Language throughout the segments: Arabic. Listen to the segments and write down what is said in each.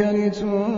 ربك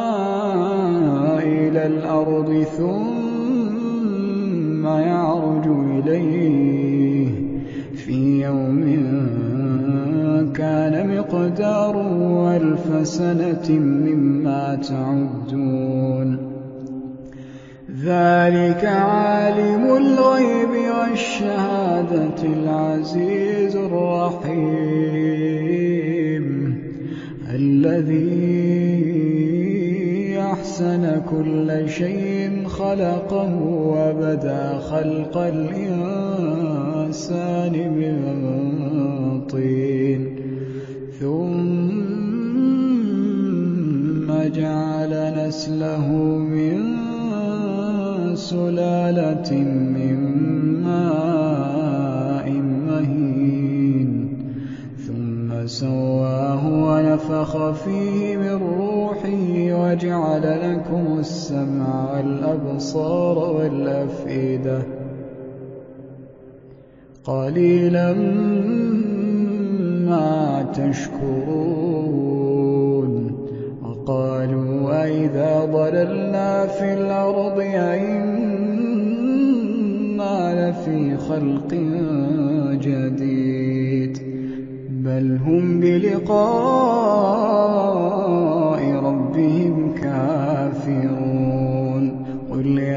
إلى الأرض ثم يعرج إليه. في يوم كان مقداره ألف سنة مما تعدون. ذلك عالم الغيب والشهادة العزيز الرحيم. الذي كل شيء خلقه وبدا خلق الإنسان من طين. ثم جعل نسله من سلالة والأفئدة قليلا ما تشكرون. وقالوا أئذا ضللنا في الأرض أئنا لفي خلق جديد. بل هم بلقاء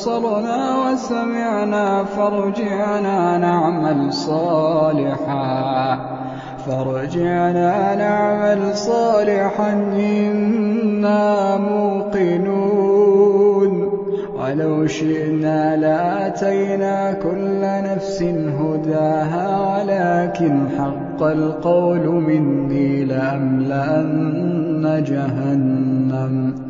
أبصرنا وسمعنا فارجعنا نعمل صالحا. فارجعنا نعمل صالحا إنا موقنون. ولو شئنا لآتينا كل نفس هداها ولكن حق القول مني لأملأن جهنم.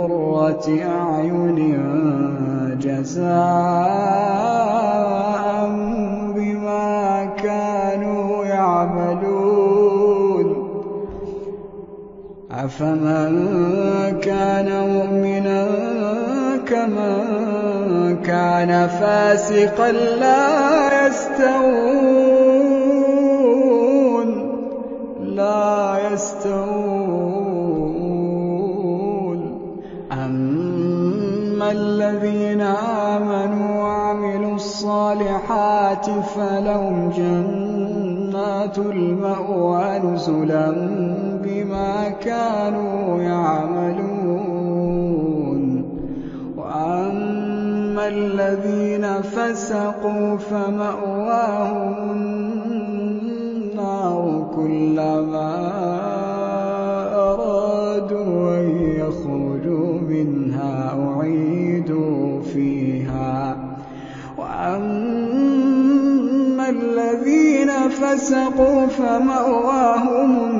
قرة أعين جزاء بما كانوا يعملون. أفمن كان مؤمنا كمن كان فاسقا لا يستوون. الصالحات فلهم جنات المأوى نزلا بما كانوا يعملون. وأما الذين فسقوا فمأواهم النار كلما فسقوا فمأواهم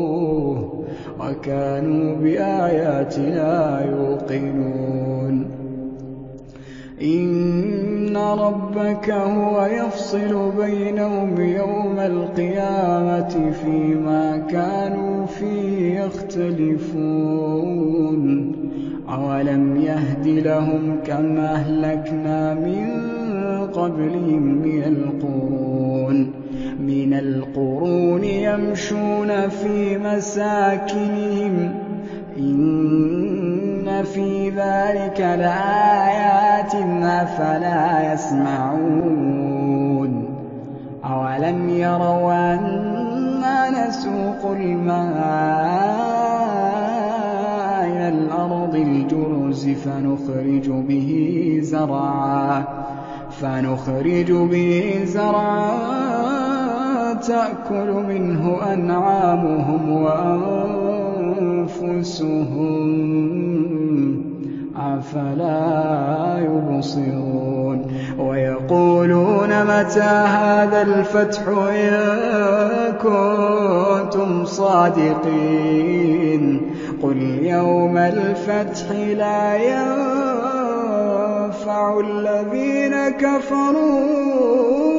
وكانوا بآياتنا يوقنون. إن ربك هو يفصل بينهم يوم القيامة فيما كانوا فيه يختلفون. أولم يهد لهم كم أهلكنا من قبلهم من القرون من القرون يمشون في مساكنهم. إن في ذلك لآيات أفلا يسمعون. أولم يروا أنا نسوق الماء إلى الأرض الجرز فنخرج به زرعا. فنخرج به زرعا. تأكل منه أنعامهم وأنفسهم. أفلا يبصرون. ويقولون متى هذا الفتح إن كنتم صادقين. قل يوم الفتح لا ينفع الذين كفروا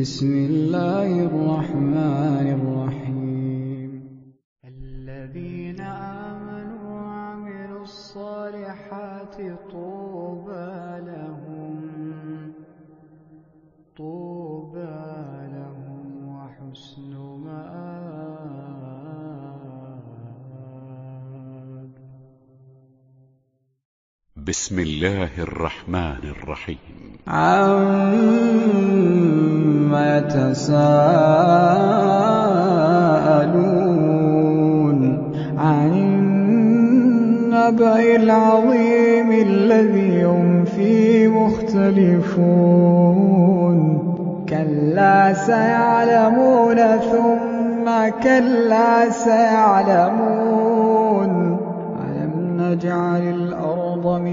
بِسْمِ بسم الله الرحمن الرحيم. عَمَّ يَتَسَاءَلُونَ عَنِ النَّبَإِ الْعَظِيمِ الَّذِي هُمْ فِيهِ مُخْتَلِفُونَ. كَلَّا سَيَعْلَمُونَ ثُمَّ كَلَّا سَيَعْلَمُونَ. أَلَمْ نَجْعَلِ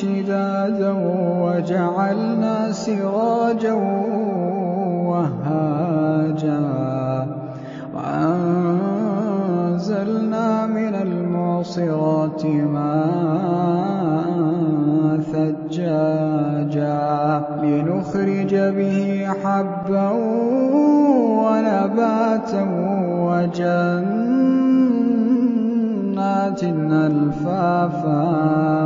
شِدَادًا وَجَعَلْنَا سِرَاجًا وَهَّاجًا وَأَنزَلْنَا مِنَ الْمُعْصِرَاتِ مَاءً ثَجَّاجًا لِّنُخْرِجَ بِهِ حَبًّا وَنَبَاتًا وَجَنَّاتٍ أَلْفَافًا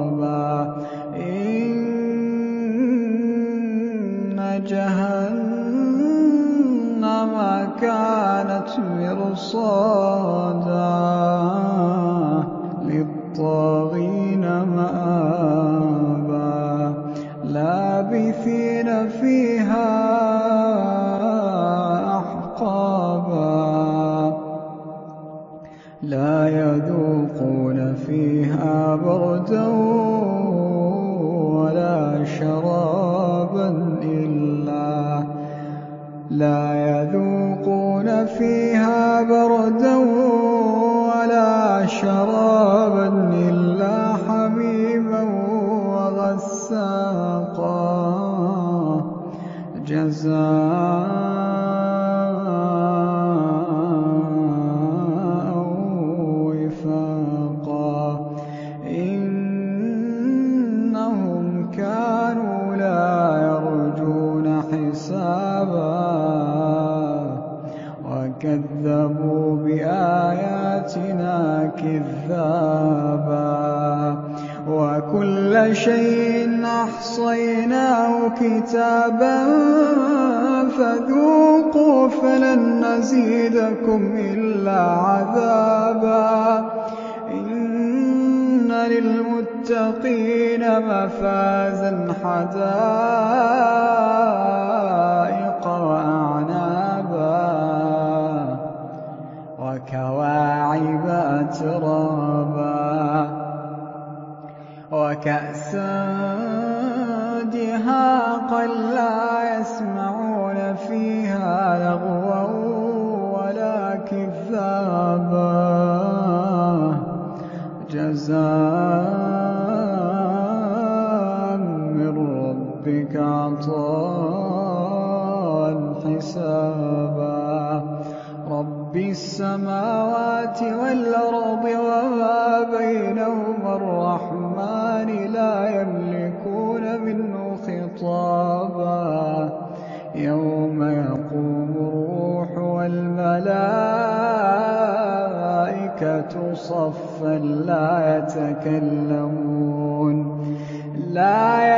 كَانَتْ مِرْصَادًا لِّلطَّاغِينَ مَآبًا لَّابِثِينَ فِيهَا أَحْقَابًا. لَّا يَذُوقُونَ فِيهَا بَرْدًا فِيهَا بَرْدًا وَلَا شَرَابًا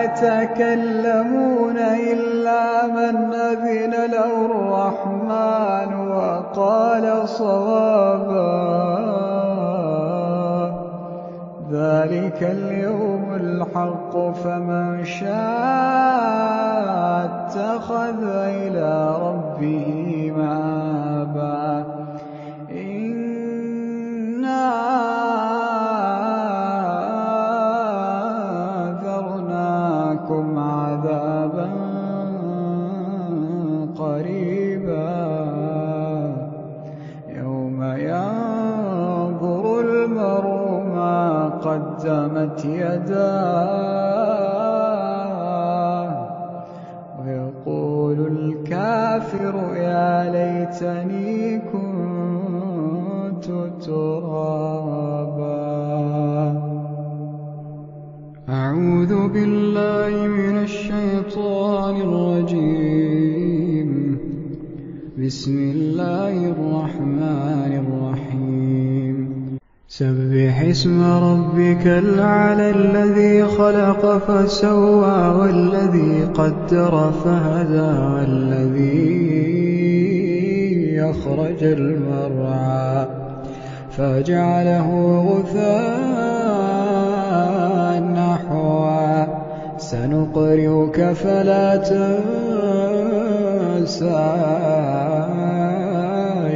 يتكلمون إلا من أذن له الرحمن وقال صوابا. ذلك اليوم الحق فمن شاء اتخذ إلى ربه مآبا. بسم الله الرحمن الرحيم. سبح اسم ربك الأعلى الذي خلق فسوى والذي قدر فهدى والذي أخرج المرعى فجعله غثاء نحوا سنقرئك فلا تنسى.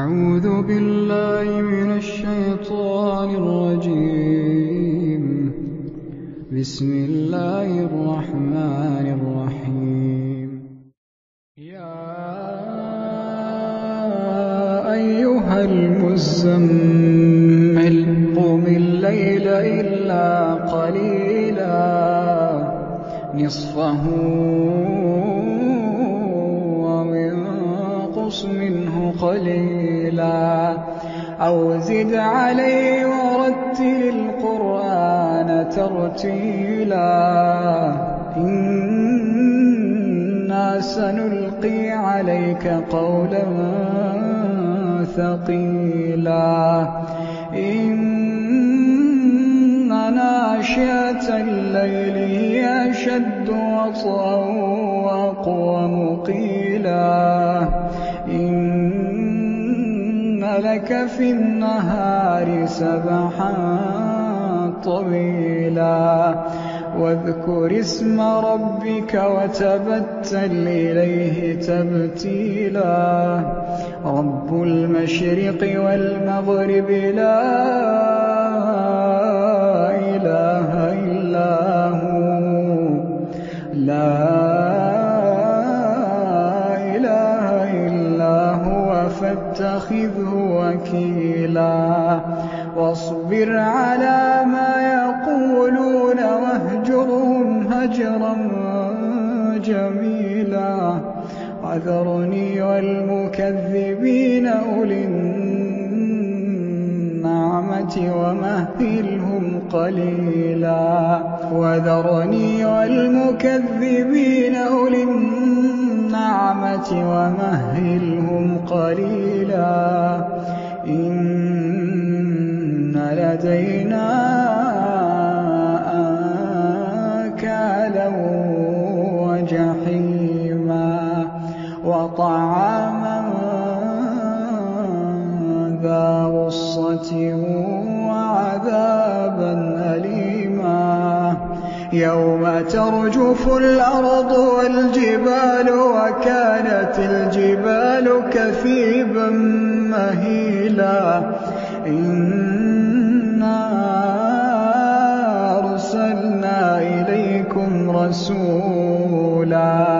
أعوذ بالله من الشيطان الرجيم. بسم الله الرحمن الرحيم. يا أيها المزمل قم الليل إلا قليلا. نصفه وانقص منه قليلا. أو زد عليه ورتل القرآن ترتيلا. إنا سنلقي عليك قولا ثقيلا. إن ناشئة الليل هي أشد وطئا وأقوم قيلا لك في النهار سبحا طويلا. واذكر اسم ربك وتبتل إليه تبتيلا. رب المشرق والمغرب لا إله إلا هو. لا فاتخذه وكيلا. واصبر على ما يقولون واهجرهم هجرا جميلا. وذرني والمكذبين أولي النعمة ومهلهم قليلا. وذرني والمكذبين أولي النعمة ومهلهم قليلا. إن لدينا أنكالا وجحيما وطعاما ذا غصة يوم ترجف الأرض والجبال وكانت الجبال كثيبا مهيلا. إنا أرسلنا إليكم رسولا.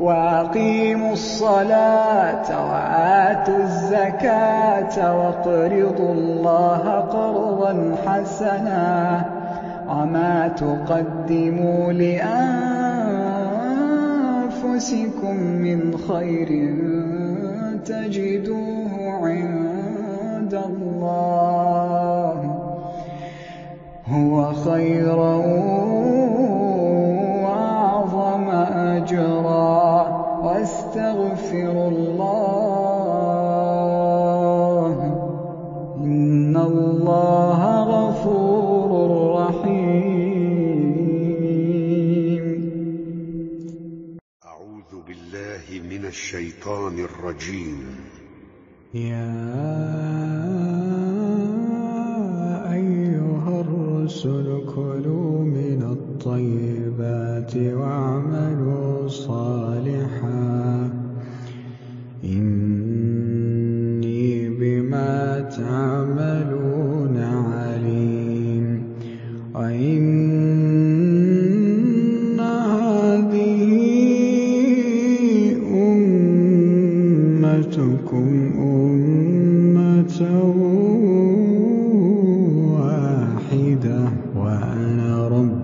وأقيموا الصلاة وآتوا الزكاة واقرضوا الله قرضا حسنا وما تقدموا لأنفسكم من خير تجدوه عند الله. هو خيرا الشيطان الرجيم. يا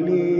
الأولين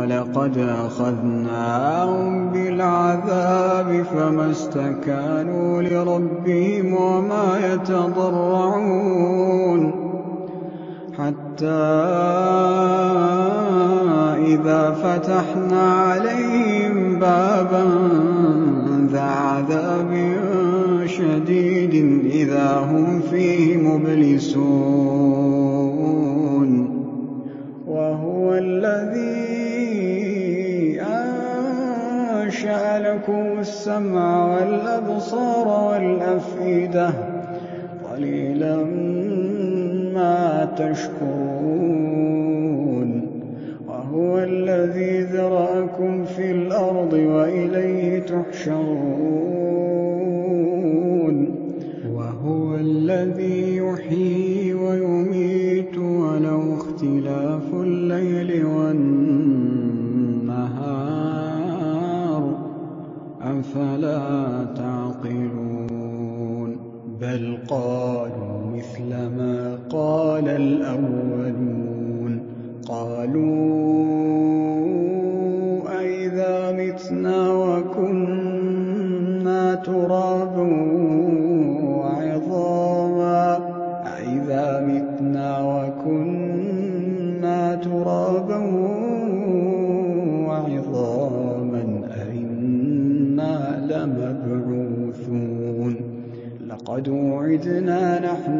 وَلَقَدْ أَخَذْنَاهُم بِالْعَذَابِ فَمَا اسْتَكَانُوا لِرَبِّهِمْ وَمَا يَتَضَرَّعُونَ حَتَّىٰ إِذَا فَتَحْنَا عَلَيْهِم بَابًا ذَا عَذَابٍ شَدِيدٍ إِذَا هُمْ فِيهِ مُبْلِسُونَ. وَهُوَ الَّذِي أَنشَأَ لَكُمُ السَّمْعَ وَالْأَبْصَارَ وَالْأَفْئِدَةَ ۚ قَلِيلًا مَّا تَشْكُرُونَ وَهُوَ الَّذِي ذَرَأَكُمْ فِي الْأَرْضِ وَإِلَيْهِ تُحْشَرُونَ وَهُوَ الَّذِي يُحْيِي أَفَلَا تَعْقِلُونَ بَلْ قَالُوا مِثْلَ مَا قَالَ الْأَوَّلُونَ قَالُوا وُعِدْنَا نَحْنُ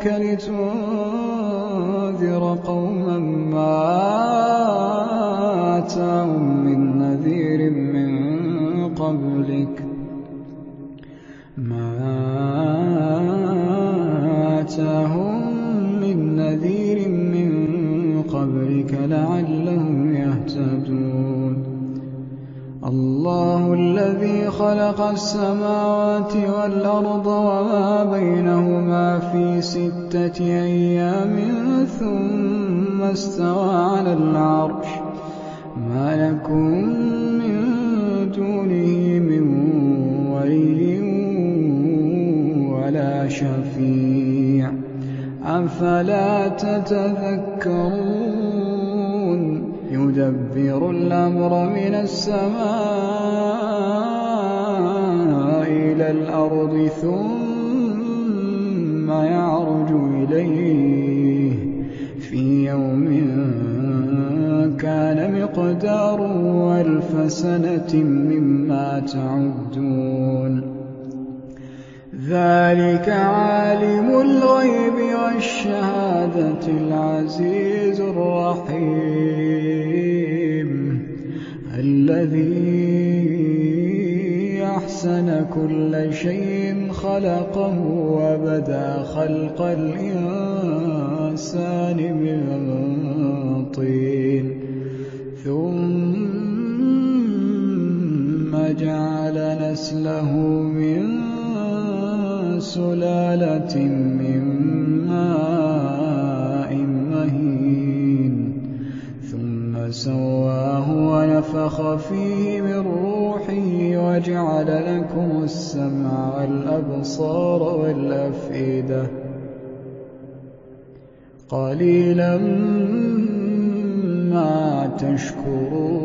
ربك خلق السماوات والأرض وما بينهما في ستة أيام ثم استوى على العرش. ما لكم من دونه من ولي ولا شفيع. أفلا تتذكرون؟ يدبر الأمر من السماء إلى الأرض ثم يعرج إليه. في يوم كان مقداره ألف سنة مما تعدون. ذلك عالم الغيب والشهادة العزيز الرحيم. الذي كل شيء خلقه وبدا خلق الإنسان من طين. ثم جعل نسله من سلالة من ماء مهين. ثم سواه ونفخ فيه من السمع والأبصار والأفئدة. قليلا ما تشكرون.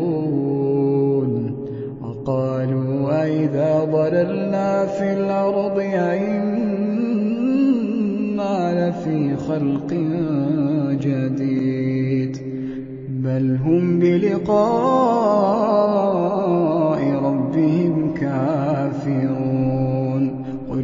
وقالوا أئذا ضللنا في الأرض أئنا لفي خلق جديد. بل هم بلقاء ربهم كافرون.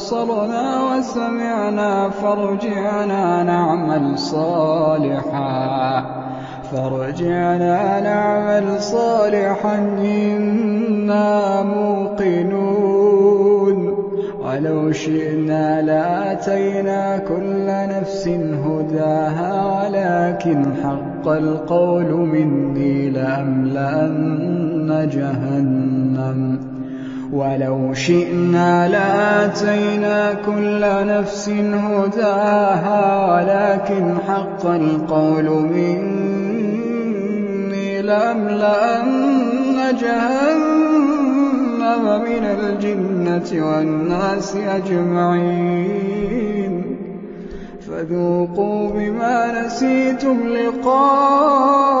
أبصرنا وسمعنا فارجعنا نعمل صالحا. فارجعنا نعمل صالحا إنا موقنون. ولو شئنا لآتينا كل نفس هداها ولكن حق القول مني لأملأن جهنم. ولو شئنا لآتينا كل نفس هداها ولكن حق القول مني لأملأن جهنم من الجنة والناس أجمعين. فذوقوا بما نسيتم لقاء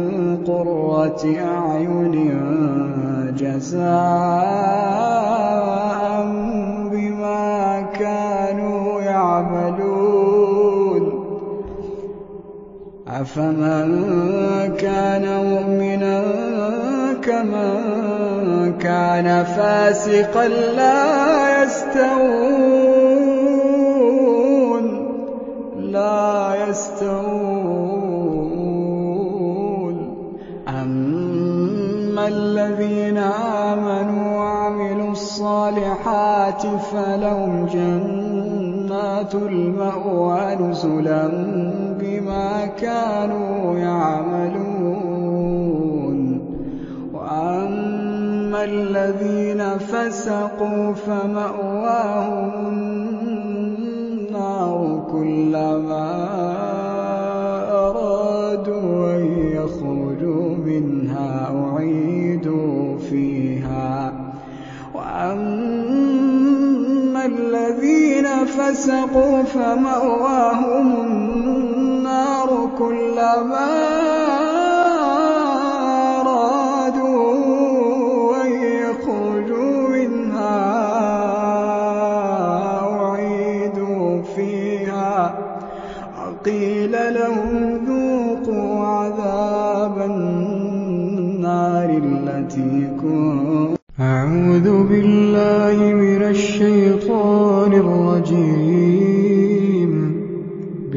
قرة أعين جزاء بما كانوا يعملون. أفمن كان مؤمنا كمن كان فاسقا لا يستوون. الصالحات فلهم جنات المأوى نزلا بما كانوا يعملون. وأما الذين فسقوا فمأواهم النار كلما فسقوا فمأواهم النار كلما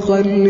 مصدقا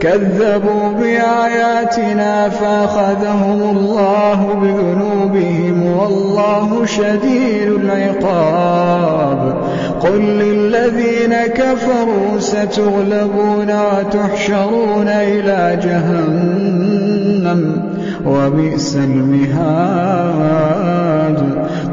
كذبوا بآياتنا فأخذهم الله بذنوبهم والله شديد العقاب. قل للذين كفروا ستغلبون وتحشرون إلى جهنم وبئس المهاد.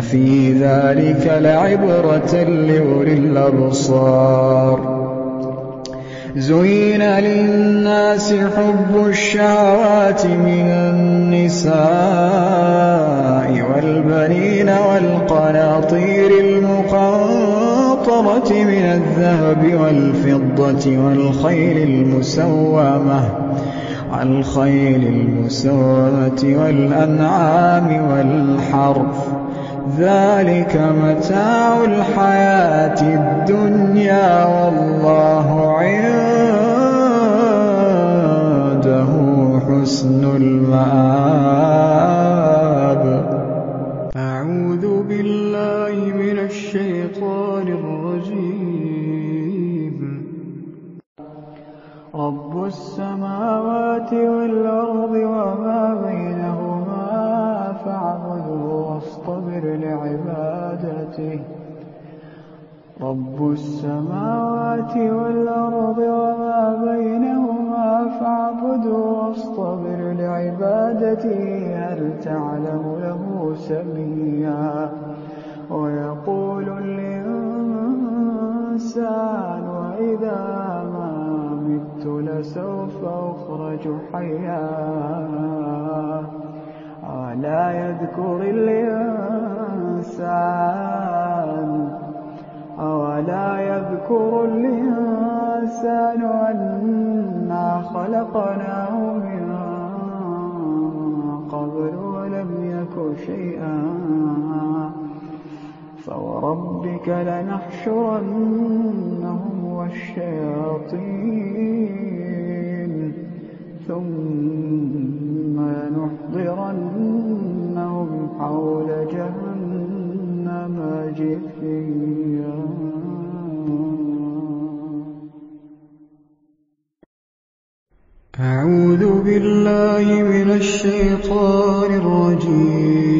إن في ذلك لعبرة لأولي الأبصار زين للناس حب الشهوات من النساء والبنين والقناطير المقنطرة من الذهب والفضة والخيل المسومة والخيل المسومة والأنعام والحرث ذلك متاع الحياة الدنيا والله عنده حسن المآب. أعوذ بالله من الشيطان الرجيم. رب السماوات والأرض وما بينهما واصطبر لعبادته. رب السماوات والأرض وما بينهما فاعبده واصطبر لعبادته هل تعلم له سميا. ويقول الإنسان وإذا ما مت لسوف أخرج حيا. ولا يذكر الإنسان أولا يذكر الإنسان أنا خلقناه من قبل ولم يك شيئا. فوربك لنحشرنهم والشياطين ثم لنحضرنهم حول جهنم جثيا. أعوذ بالله من الشيطان الرجيم.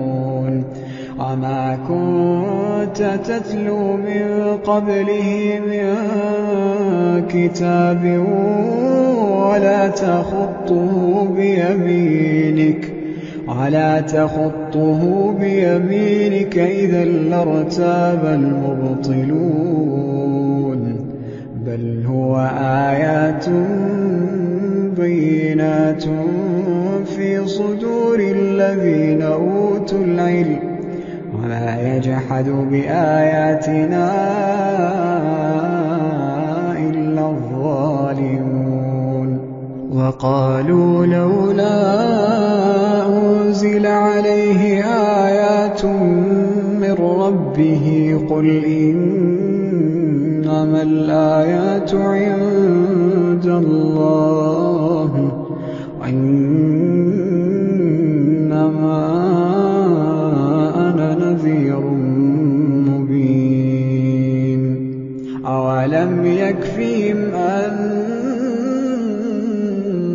وما كنت تتلو من قبله من كتاب ولا تخطه بيمينك ولا تخطه بيمينك إذا لارتاب المبطلون بل هو آيات بينات في صدور الذين أوتوا العلم وما يجحد بآياتنا إلا الظالمون. وقالوا لولا أنزل عليه آيات من ربه قل إنما الآيات عند الله وإنما أولم يكفيهم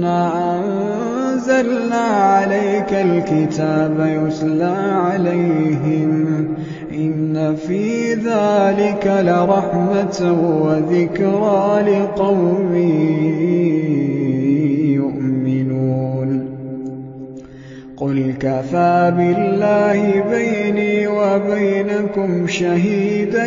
أنا أنزلنا عليك الكتاب يتلى عليهم إن في ذلك لرحمة وذكرى لقوم يؤمنون قل كفى بالله بيني وبينكم شهيدا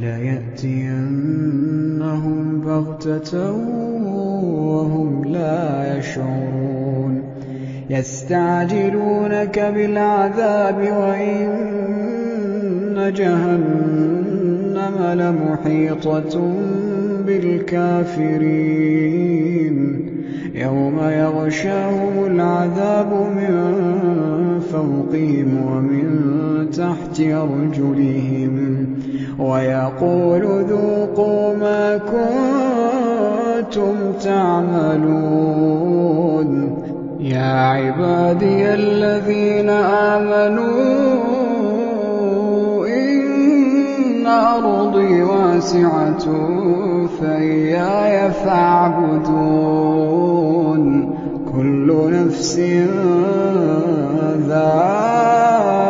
وليأتينهم بغتة وهم لا يشعرون. يستعجلونك بالعذاب وإن جهنم لمحيطة بالكافرين. يوم يغشاهم العذاب من فوقهم ومن تحت أرجلهم. ويقول ذوقوا ما كنتم تعملون. يا عبادي الذين آمنوا إن أرضي واسعة فإياي فاعبدون. كل نفس ذائقة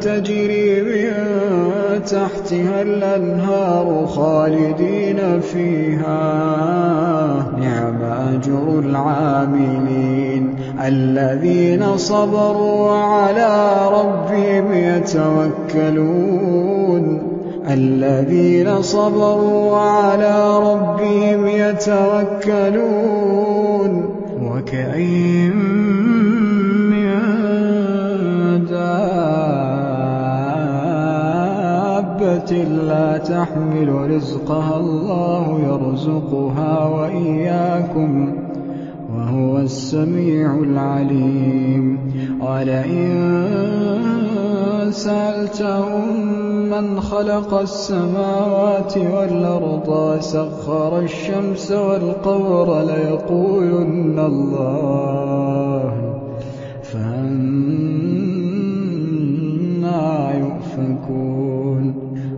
تَجْرِي مِن تَحْتِهَا الْأَنْهَارُ خَالِدِينَ فِيهَا ۚ. نِعْمَ أَجْرُ الْعَامِلِينَ الَّذِينَ صَبَرُوا وَعَلَىٰ رَبِّهِمْ يَتَوَكَّلُونَ. الَّذِينَ صَبَرُوا وَعَلَىٰ رَبِّهِمْ يَتَوَكَّلُونَ. وَكَأَيِّن دَابَّةٍ لَّا تَحْمِلُ رِزْقَهَا اللَّهُ يَرْزُقُهَا وَإِيَّاكُمْ ۚ وَهُوَ السَّمِيعُ الْعَلِيمُ وَلَئِن سَأَلْتَهُم مَّنْ خَلَقَ السَّمَاوَاتِ وَالْأَرْضَ وَسَخَّرَ الشَّمْسَ وَالْقَمَرَ لَيَقُولُنَّ اللَّهُ ۖ فَأَنَّىٰ يُؤْفَكُونَ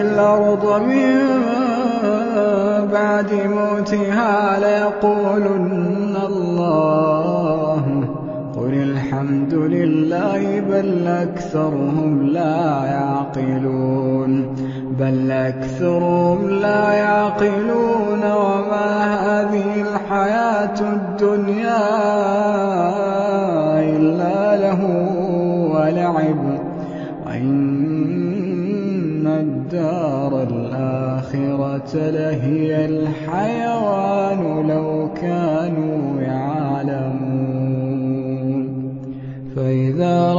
الْأَرْضَ مِن بَعْدِ مَوْتِهَا لَيَقُولُنَّ اللَّهُ ۚ. قُلِ الْحَمْدُ لِلَّهِ ۚ بَلْ أَكْثَرُهُمْ لَا يَعْقِلُونَ. وَمَا هَٰذِهِ الْحَيَاةُ الدُّنْيَا إِلَّا لَهْوٌ وَلَعِبٌ ۚ. وَإِنَّ الدَّارَ الْآخِرَةَ لَهِيَ الْحَيَوَانُ لَوْ كَانُوا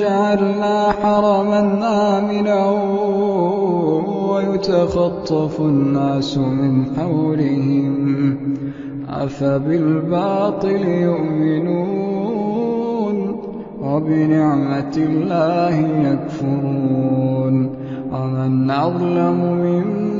جَعَلْنَا حَرَمًا آمِنًا وَيُتَخَطَّفُ النَّاسُ مِنْ حَوْلِهِمْ ۚ أَفَبِالْبَاطِلِ يُؤْمِنُونَ وَبِنِعْمَةِ اللَّهِ يَكْفُرُونَ وَمَنْ أَظْلَمُ مِمَّنِ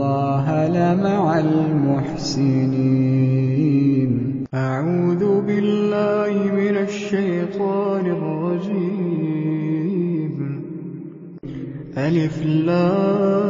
اللَّهَ لَمَعَ الْمُحْسِنِينَ. أَعُوذُ بِاللَّهِ مِنَ الشَّيْطَانِ الرَّجِيمِ. اللَّهُ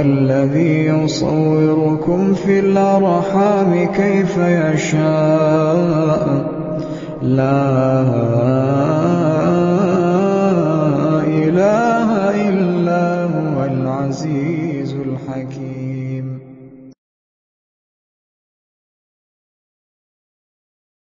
الذي يصوركم في الأرحام كيف يشاء. لا